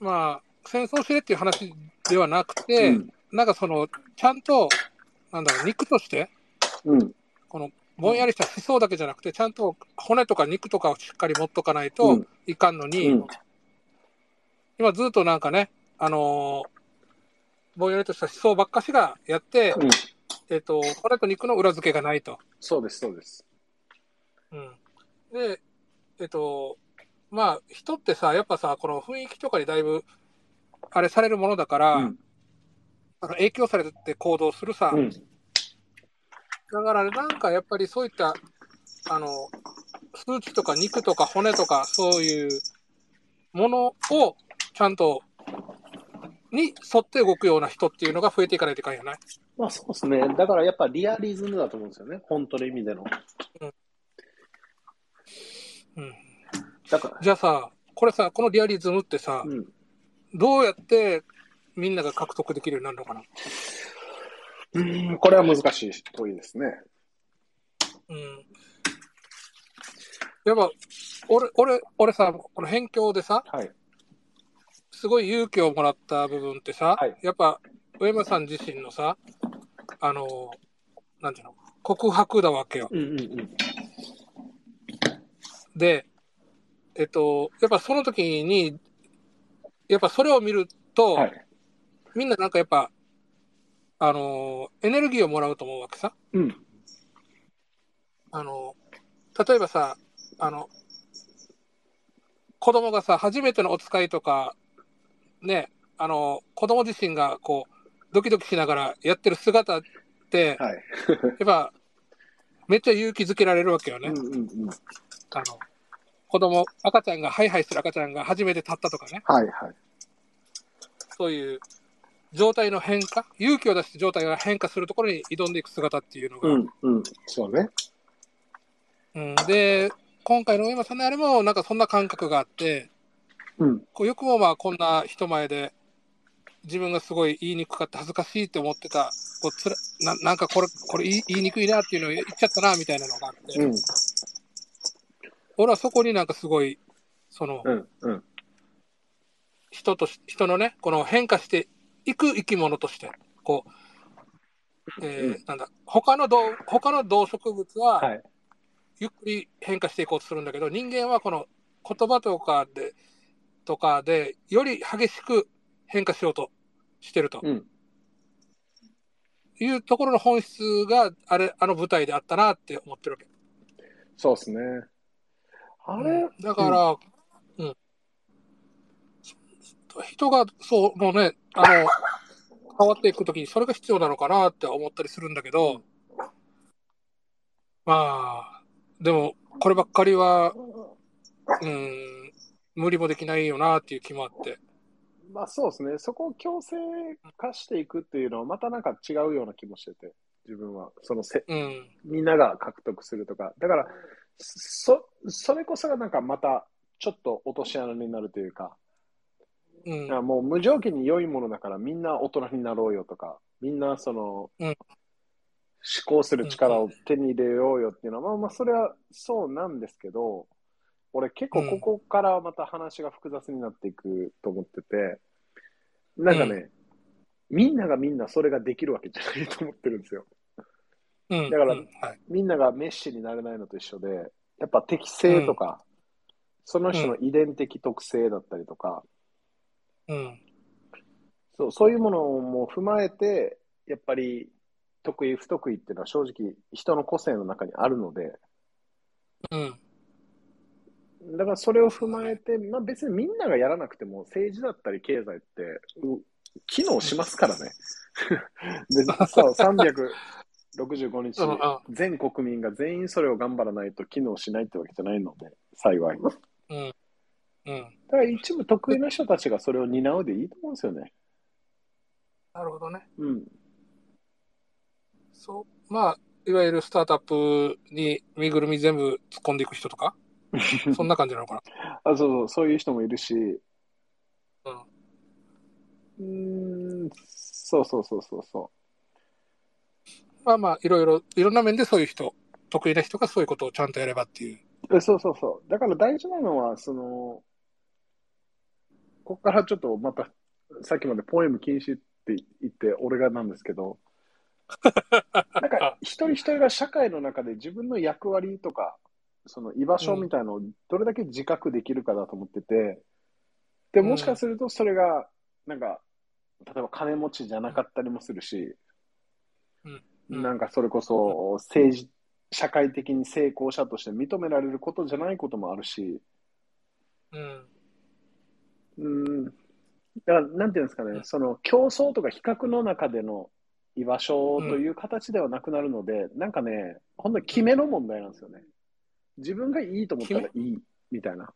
まあ、戦争してっていう話ではなくて、うん。なんかその、ちゃんと、なんだろう、肉として、うん。この、ぼんやりした思想だけじゃなくて、ちゃんと骨とか肉とかをしっかり持っとかないとうんいかんのに、うん今ずっとなんかね、あのーぼんやりとした思想ばっかしがやって、うんえっ、と、骨と肉の裏付けがないと。そうです、そうです。うん、で、えっ、と、まあ、人ってさ、やっぱさ、この雰囲気とかにだいぶ、あれされるものだから、うん。あの影響されて行動するさ、うん。だからなんかやっぱりそういった、あの、数値とか肉とか骨とかそういうものをちゃんと、に沿って動くような人っていうのが増えていかないといかんよね。まあそうですね。だからやっぱリアリズムだと思うんですよね。本当の意味での。うん。だから、じゃあさ、これさ、このリアリズムってさ、うん。どうやってみんなが獲得できるようになるのかな？うん、これは難しい問いですね。うん。やっぱ、俺、俺、俺さ、この辺境でさ、はい。すごい勇気をもらった部分ってさ、はいやっぱ上山さん自身のさ、あの、なんていうの、告白だわけよ。うんうんうん。で、えっと、やっぱその時に、やっぱそれを見ると、はい。みんななんかやっぱ、あの、エネルギーをもらうと思うわけさ。うん。あの、例えばさ、あの、子供がさ、初めてのお使いとか、ね、あの、子供自身がこう、ドキドキしながらやってる姿って、はい。やっぱ、めっちゃ勇気づけられるわけよね。うんうんうん。あの、子供、赤ちゃんが、ハイハイする赤ちゃんが初めて立ったとかね、はいはい。そういう状態の変化、勇気を出して状態が変化するところに挑んでいく姿っていうのが、うんうん。そうね。うんで、今回の上山さんのあれも、なんかそんな感覚があって、うん。こうよくもまあこんな人前で自分がすごい言いにくかった恥ずかしいって思ってたこうつらななんかこれこれ言い言いにくいなっていうのを言っちゃったなみたいなのがあって、うん。俺はそこになんかすごいそのうん。うん。人とし人のねこの変化していく生き物としてこう、えーうんなんだ他の動他の動植物ははい。ゆっくり変化していこうとするんだけど、人間はこの言葉とかでとかでより激しく変化しようとしてると。うん。いうところの本質があれあの舞台であったなって思ってるわけ。そうですね。あれ、うんだから、うん人がそうもうねあの 変わっていくときにそれが必要なのかなって思ったりするんだけど、まあでもこればっかりは、うん、無理もできないよなっていう気もあって。まあそうですね。そこを強制化していくっていうのはまたなんか違うような気もしてて、自分は。そのせ、うんみんなが獲得するとか。だから、そ、それこそがなんかまたちょっと落とし穴になるというか、うんだからもう無条件に良いものだからみんな大人になろうよとか、みんなその、うん思考する力を手に入れようよっていうのは、まあまあそれはそうなんですけど、俺結構ここからまた話が複雑になっていくと思ってて、なんかね、みんながみんなそれができるわけじゃないと思ってるんですよ。うん。だからうん。はい。みんながメッシになれないのと一緒で、やっぱ適性とか、その人の遺伝的特性だったりとか、うん。そうそういうものも踏まえて、やっぱり得意、不得意っていうのは正直人の個性の中にあるので、うんだからそれを踏まえて、まあ別にみんながやらなくても政治だったり経済ってう機能しますからね。でそう、365日全国民が全員それを頑張らないと機能しないってわけじゃないので、幸い。だかうんうんら一部得意な人たちがそれを担うでいいと思うんですよね。なるほどね。うん。そうまあいわゆるスタートアップに身ぐるみ全部突っ込んでいく人とか、そんな感じなのかあ、そうそう、そういう人もいるし、な。うんうーん、そうそうそうそうそまあまあ、いろいろ、いろんな面でそういう人、得意な人がそういうことをちゃんとやればっていう。う。えそうそうそう。だから大事なのは、その、ここからちょっとまた、さっきまでポエム禁止って言って、俺がなんですけど、なんか一人一人が社会の中で自分の役割とか、その居場所みたいのをどれだけ自覚できるかだと思ってて、で、もしかするとそれが、なんか、例えば金持ちじゃなかったりもするし、うん。なんかそれこそ政治、社会的に成功者として認められることじゃないこともあるし、うん。うん、だから、なんていうんですかね、うん。その競争とか比較の中での居場所という形ではなくなるので、なんかね、本当に決めの問題なんですよね。自分がいいと思ったらいいみたいな。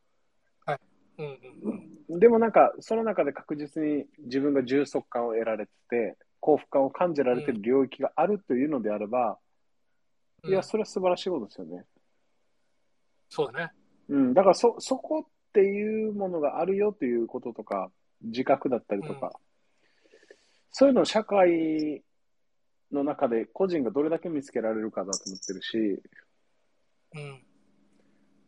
うんうんでもなんか、その中で確実に自分が充足感を得られてて、幸福感を感じられてる領域があるというのであれば、うん。いや、それは素晴らしいことですよね。そうだね。うん、だからそ、そこっていうものがあるよということとか、自覚だったりとか、そういうのを社会の中で個人がどれだけ見つけられるかだと思ってるし、うん。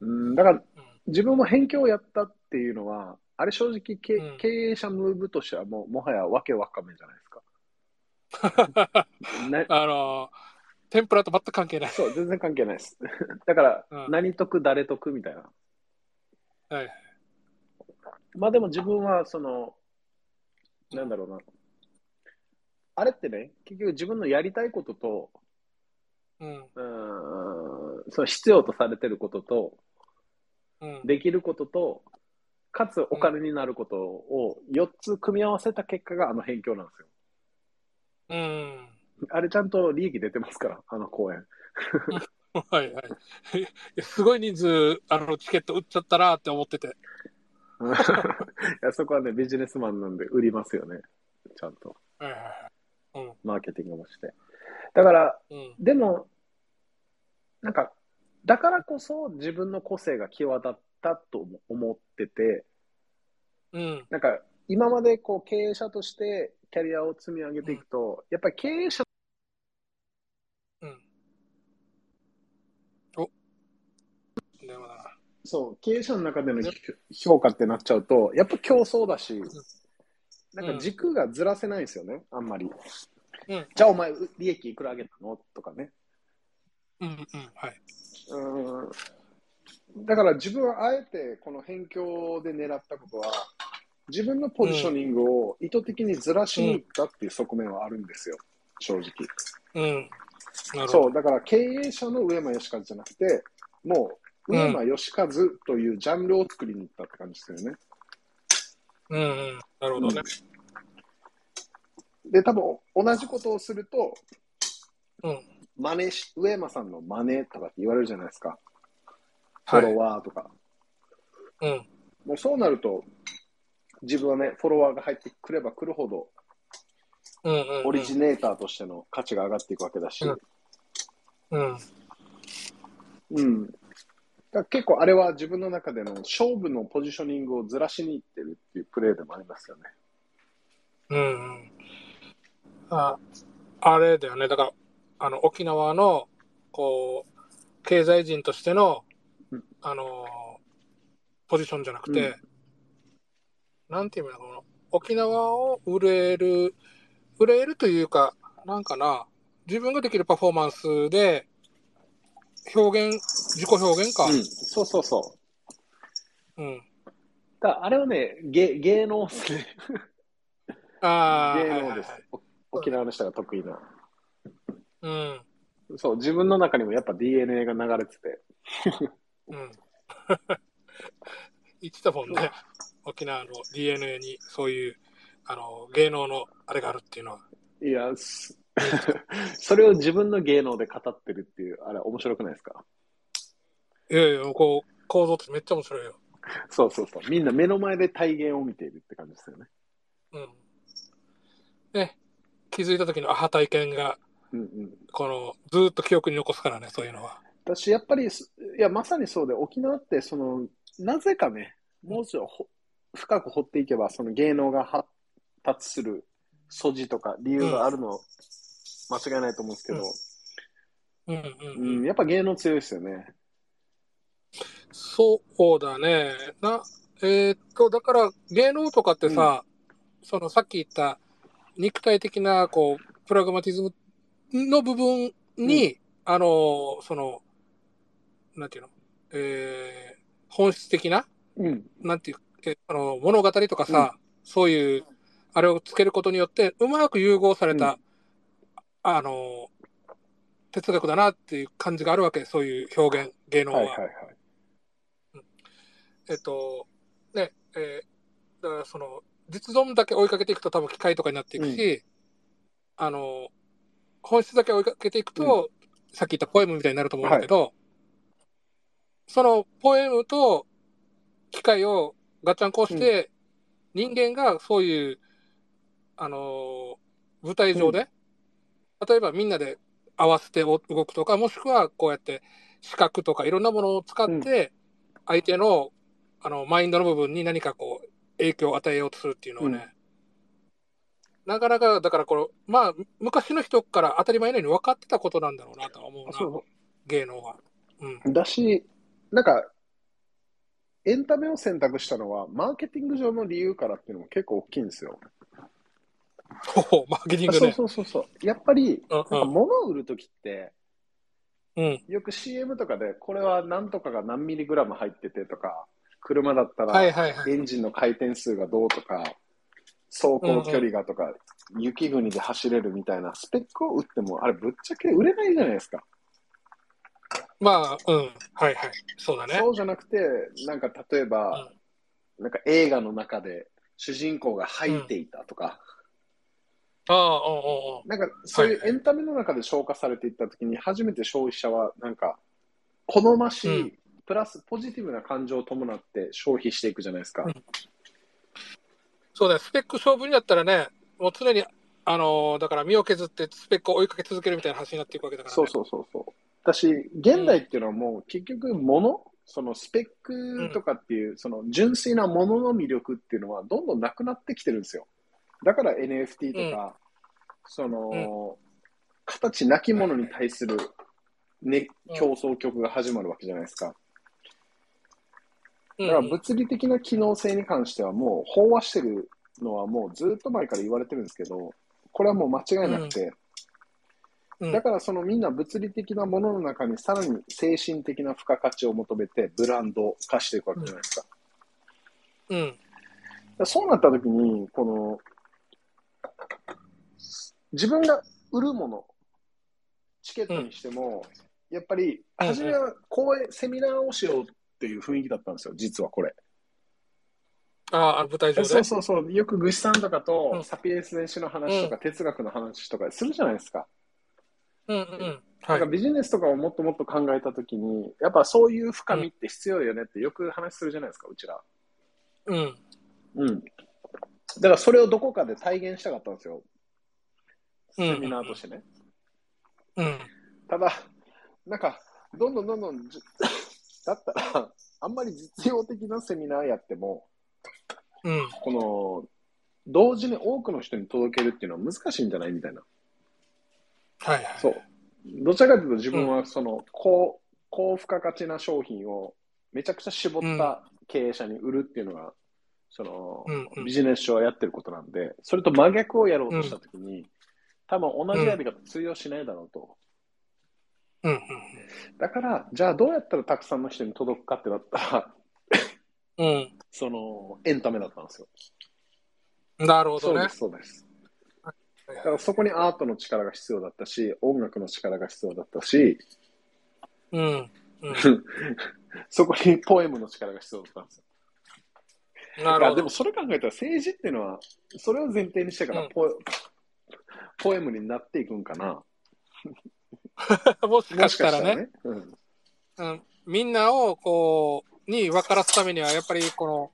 うん、だからうん。自分も辺境をやったっていうのは、あれ正直け、うん経営者ムーブとしてはもう、もはやわけわかめじゃないですか。なあの、天ぷらと全く関係ない。そう、全然関係ないです。だから、うん何得、誰得みたいな。はい。まあでも自分は、その、なんだろうな。あれってね、結局自分のやりたいことと、うん。うーん、その必要とされてることと、うん。できることと、かつお金になることを4つ組み合わせた結果があの辺境なんですよ。うん。あれちゃんと利益出てますから、あの公演。はいはい。すごい人数、あの、チケット売っちゃったなって思ってて。いやそこはね、ビジネスマンなんで売りますよね。ちゃんと。はいはいはい。マーケティングもして。だから、うん。でも、なんか、だからこそ自分の個性が際立ったと思ってて、うん。なんか、今までこう経営者としてキャリアを積み上げていくと、やっぱり経営者うん。お。電話だな。そう、経営者の中での評価ってなっちゃうと、やっぱ競争だし、なんか軸がずらせないんですよね、あんまり。うん。じゃあお前、利益いくら上げたの？とかね。うんうん。はい。うん。だから自分はあえてこの辺境で狙ったことは、自分のポジショニングを意図的にずらしに行ったっていう側面はあるんですよ、正直。うん。そう、だから経営者の上間義和じゃなくて、もう、上間義和というジャンルを作りに行ったって感じですよね。うんうん。なるほどね。で、多分同じことをすると、うん。真似し、上間さんの真似とかって言われるじゃないですか。フはいォロワーとか。うん。もうそうなると、自分はね、フォロワーが入ってくればくるほど、うんうんうん。オリジネーターとしての価値が上がっていくわけだし、うんうん。うん。だ結構あれは自分の中での勝負のポジショニングをずらしにいってるっていうプレーでもありますよね。うんうん。あ、あれだよね。だから、あの、沖縄の、こう、経済人としてのうん、あの、ポジションじゃなくて、なんていう意味だろうな。沖縄を売れる、売れるというか、なんかな、自分ができるパフォーマンスで、表現、自己表現か。うん、そうそうそう。うん。だあれはね、芸芸能っすね。ああ、芸はいはい能です。お沖縄の人が得意な。うん。そう、自分の中にもやっぱ DNA が流れてて。うん。言ってたもんね。沖縄の DNA にそういう、あの、芸能のあれがあるっていうのは。いや、すそれを自分の芸能で語ってるっていう、あれ面白くないですか？いやいや、こう、構造ってめっちゃ面白いよ。そうそうそう。みんな目の前で体現を見ているって感じですよね。うん。ね、気づいた時のアハ体験が、うんうん。この、ずーっと記憶に残すからね、そういうのは。私、やっぱりす、いや、まさにそうで、沖縄って、その、なぜかね、もうちょ深く掘っていけば、その芸能が発達する素地とか理由があるの、間違いないと思うんですけど、うんうんううん。ん、やっぱ芸能強いですよね。そうだね。な、えーっと、だから芸能とかってさ、そのさっき言った肉体的な、こう、プラグマティズムの部分に、あの、その、なんていうの、えー本質的な、うん。なんていう、えあの、物語とかさ、そういう、あれをつけることによって、うまく融合された、あの、哲学だなっていう感じがあるわけ、そういう表現、芸能は。はいはいはい。えっと、ね、えーだからその、実存だけ追いかけていくと多分機械とかになっていくし、あの、本質だけ追いかけていくと、さっき言ったポエムみたいになると思うんだけど、そのポエムと機械をガッチャンコして、人間がそういう、あの、舞台上で、例えばみんなで合わせて動くとか、もしくはこうやって視覚とかいろんなものを使って、相手のあのマインドの部分に何かこう影響を与えようとするっていうのはね、なかなかだからこれまあ昔の人から当たり前のように分かってたことなんだろうなとは思うなそ芸能は。うんう。だし、なんか、エンタメを選択したのは、マーケティング上の理由からっていうのも結構大きいんですよ。ほうマーケティングね。そうそうそうそう。やっぱり、うんなんか物を売るときって、うん。よく CM とかで、これは何とかが何ミリグラム入っててとか、車だったらはいはいはい。エンジンの回転数がどうとか、走行距離がとか、雪国で走れるみたいなスペックを売っても、あれぶっちゃけ売れないじゃないですか。まあ、うん。はいはい。そうだね。そうじゃなくて、なんか例えば、なんか映画の中で主人公が吐いていたとか、ああ、うんうんうん。なんかそういうはいエンタメの中で消化されていったときに、初めて消費者はなんか、好ましい、うんプラスポジティブな感情を伴って消費していくじゃないですか。うんそうだよ。スペック勝負になったらね、もう常に、あのーだから身を削ってスペックを追いかけ続けるみたいな話になっていくわけだから、ね。そうそうそうそう。私、現代っていうのはもう結局物、そのスペックとかっていう、その純粋なものの魅力っていうのはどんどんなくなってきてるんですよ。だから NFT とか、その、形なきものに対する、ね、競争曲が始まるわけじゃないですか。うんだから物理的な機能性に関してはもう飽和してるのはもうずっと前から言われてるんですけど、これはもう間違いなくて、うん。だからそのみんな物理的なものの中にさらに精神的な付加価値を求めてブランド化していくわけじゃないですか。うん。だからそうなった時に、この、自分が売るもの、チケットにしても、やっぱり、うん初めは講演、セミナーをしようっていう雰囲気だったんですよ、実はこれ。ああ、舞台上で？そうそうそう、よくグシさんとかと、うんサピエンス電子の話とか、哲学の話とかするじゃないですか。うんうんうん。なんはいか。ビジネスとかをもっともっと考えたときに、やっぱそういう深みって必要よねってよく話するじゃないですか、うちら。うん。うん。だからそれをどこかで体現したかったんですよ。うんセミナーとしてね。うん。ただ、なんか、どんどんどんどんじ、だったら、あんまり実用的なセミナーやっても、うん。この、同時に多くの人に届けるっていうのは難しいんじゃないみたいな。はいはい。そう。どちらかというと自分はその、高、高付加価値な商品をめちゃくちゃ絞った経営者に売るっていうのが、その、うんうんビジネス書はやってることなんで、それと真逆をやろうとしたときに、多分同じやり方通用しないだろうと。うんうんだから、じゃあどうやったらたくさんの人に届くかってなったら、うん。その、エンタメだったんですよ。うん。なるほどねそうで。す、そうです。だからそこにアートの力が必要だったし、音楽の力が必要だったし、うん。うん。そこにポエムの力が必要だったんですよ。なるほどでも。それ考えたら政治っていうのは、それを前提にしてからうんポ,、ポエムになっていくんかな。もしかもししたらね。かしたらね。うんうん。みんなを、こう、に分からすためには、やっぱり、この、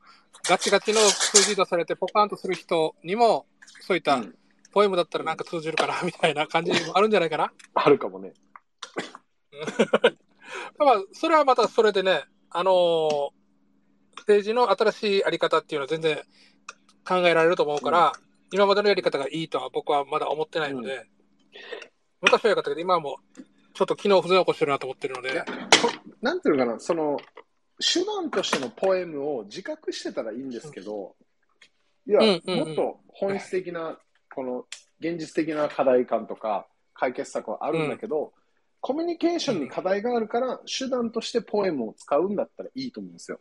ガチガチの数字出されてポカンとする人にも、そういったうんポエムだったらなんか通じるかな、みたいな感じもあるんじゃないかな。あるかもね。まあ、それはまたそれでね、あのー政治の新しいあり方っていうのは全然考えられると思うから、今までのやり方がいいとは僕はまだ思ってないので、昔は良かったけど、今はもう、ちょっと機能不全を起こしてるなと思ってるのでなんていうのかな、その、手段としてのポエムを自覚してたらいいんですけど、いや、うんうんうんもっと本質的な、この、現実的な課題感とか、解決策はあるんだけど、コミュニケーションに課題があるから、手段としてポエムを使うんだったらいいと思うんですよ。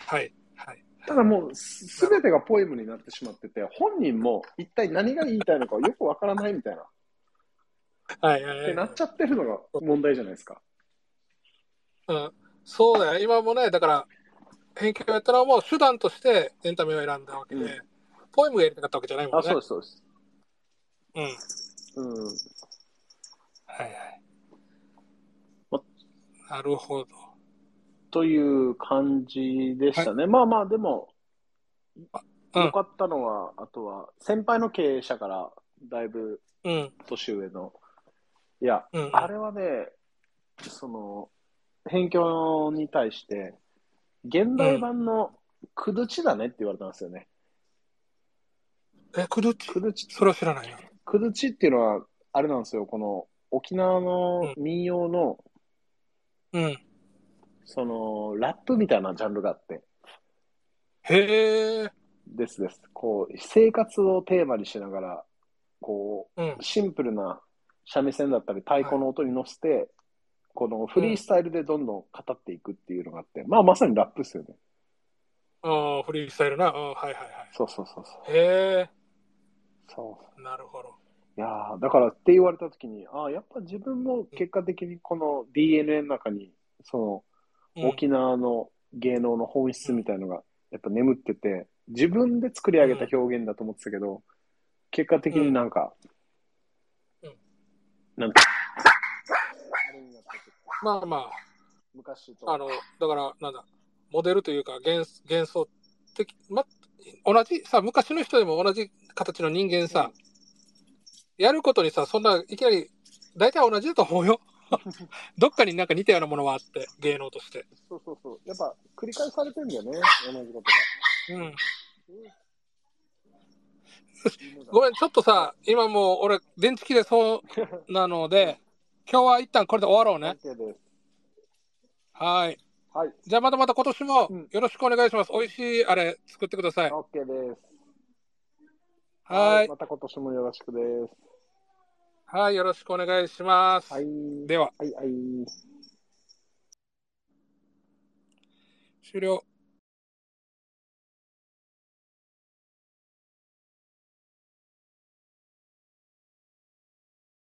はい。はい。ただもう、すべてがポエムになってしまってて、本人も一体何が言いたいのかよくわからないみたいな、はいはいはいってなっちゃってるのが問題じゃないですか。うん。そうだよ。今もね、だから、編曲やったのはもう手段としてエンタメを選んだわけで、うんポエムがやりたかったわけじゃないもんあ、ね。そうです、そうです。うん。うん。はいはいま。なるほど。という感じでしたね。まあまあ、でも、うん良かったのは、あとは、先輩の経営者から、だいぶうん。年上の、いや、うん。あれはね、その、辺境に対して、現代版のクドチだねって言われたんですよね。え、クドチクドチ、それは知らないな。クドチっていうのは、あれなんですよ、この沖縄の民謡の、うん。その、ラップみたいなジャンルがあって、へえ。ですです。こう、生活をテーマにしながら、こうんう、。シンプルな三味線だったり太鼓の音に乗せて、このフリースタイルでどんどん語っていくっていうのがあって、まあまさにラップですよね。ああ、フリースタイルな。うん、はいはいはい。そうそうそうそう。へえ。そう。なるほど。いやーだからって言われたときに、ああ、やっぱ自分も結果的にこの DNA の中に、その、うん沖縄の芸能の本質みたいのがやっぱ眠ってて、自分で作り上げた表現だと思ってたけど、結果的になんか、うんなんか、あれになっててまあまあ、昔と、あの、だから、なんだ、モデルというか、幻幻想的、ま、同じ、さ、昔の人でも同じ形の人間さ、やることにさ、そんな、いきなり、大体同じだと思うよ。どっかになんか似たようなものはあって、芸能として。そうそうそう。やっぱ繰り返されてんだよね、同じことうん。が。ごめん、ちょっとさ、今もう俺、電池切れそうなので、今日は一旦これで終わろうね。はい。はい、じゃあまたまた今年もうんよろしくお願いします。美味しいあれ作ってください。OK です。はい。また今年もよろしくです。はい、よろしくお願いします。はい。では、はい、はい。終了。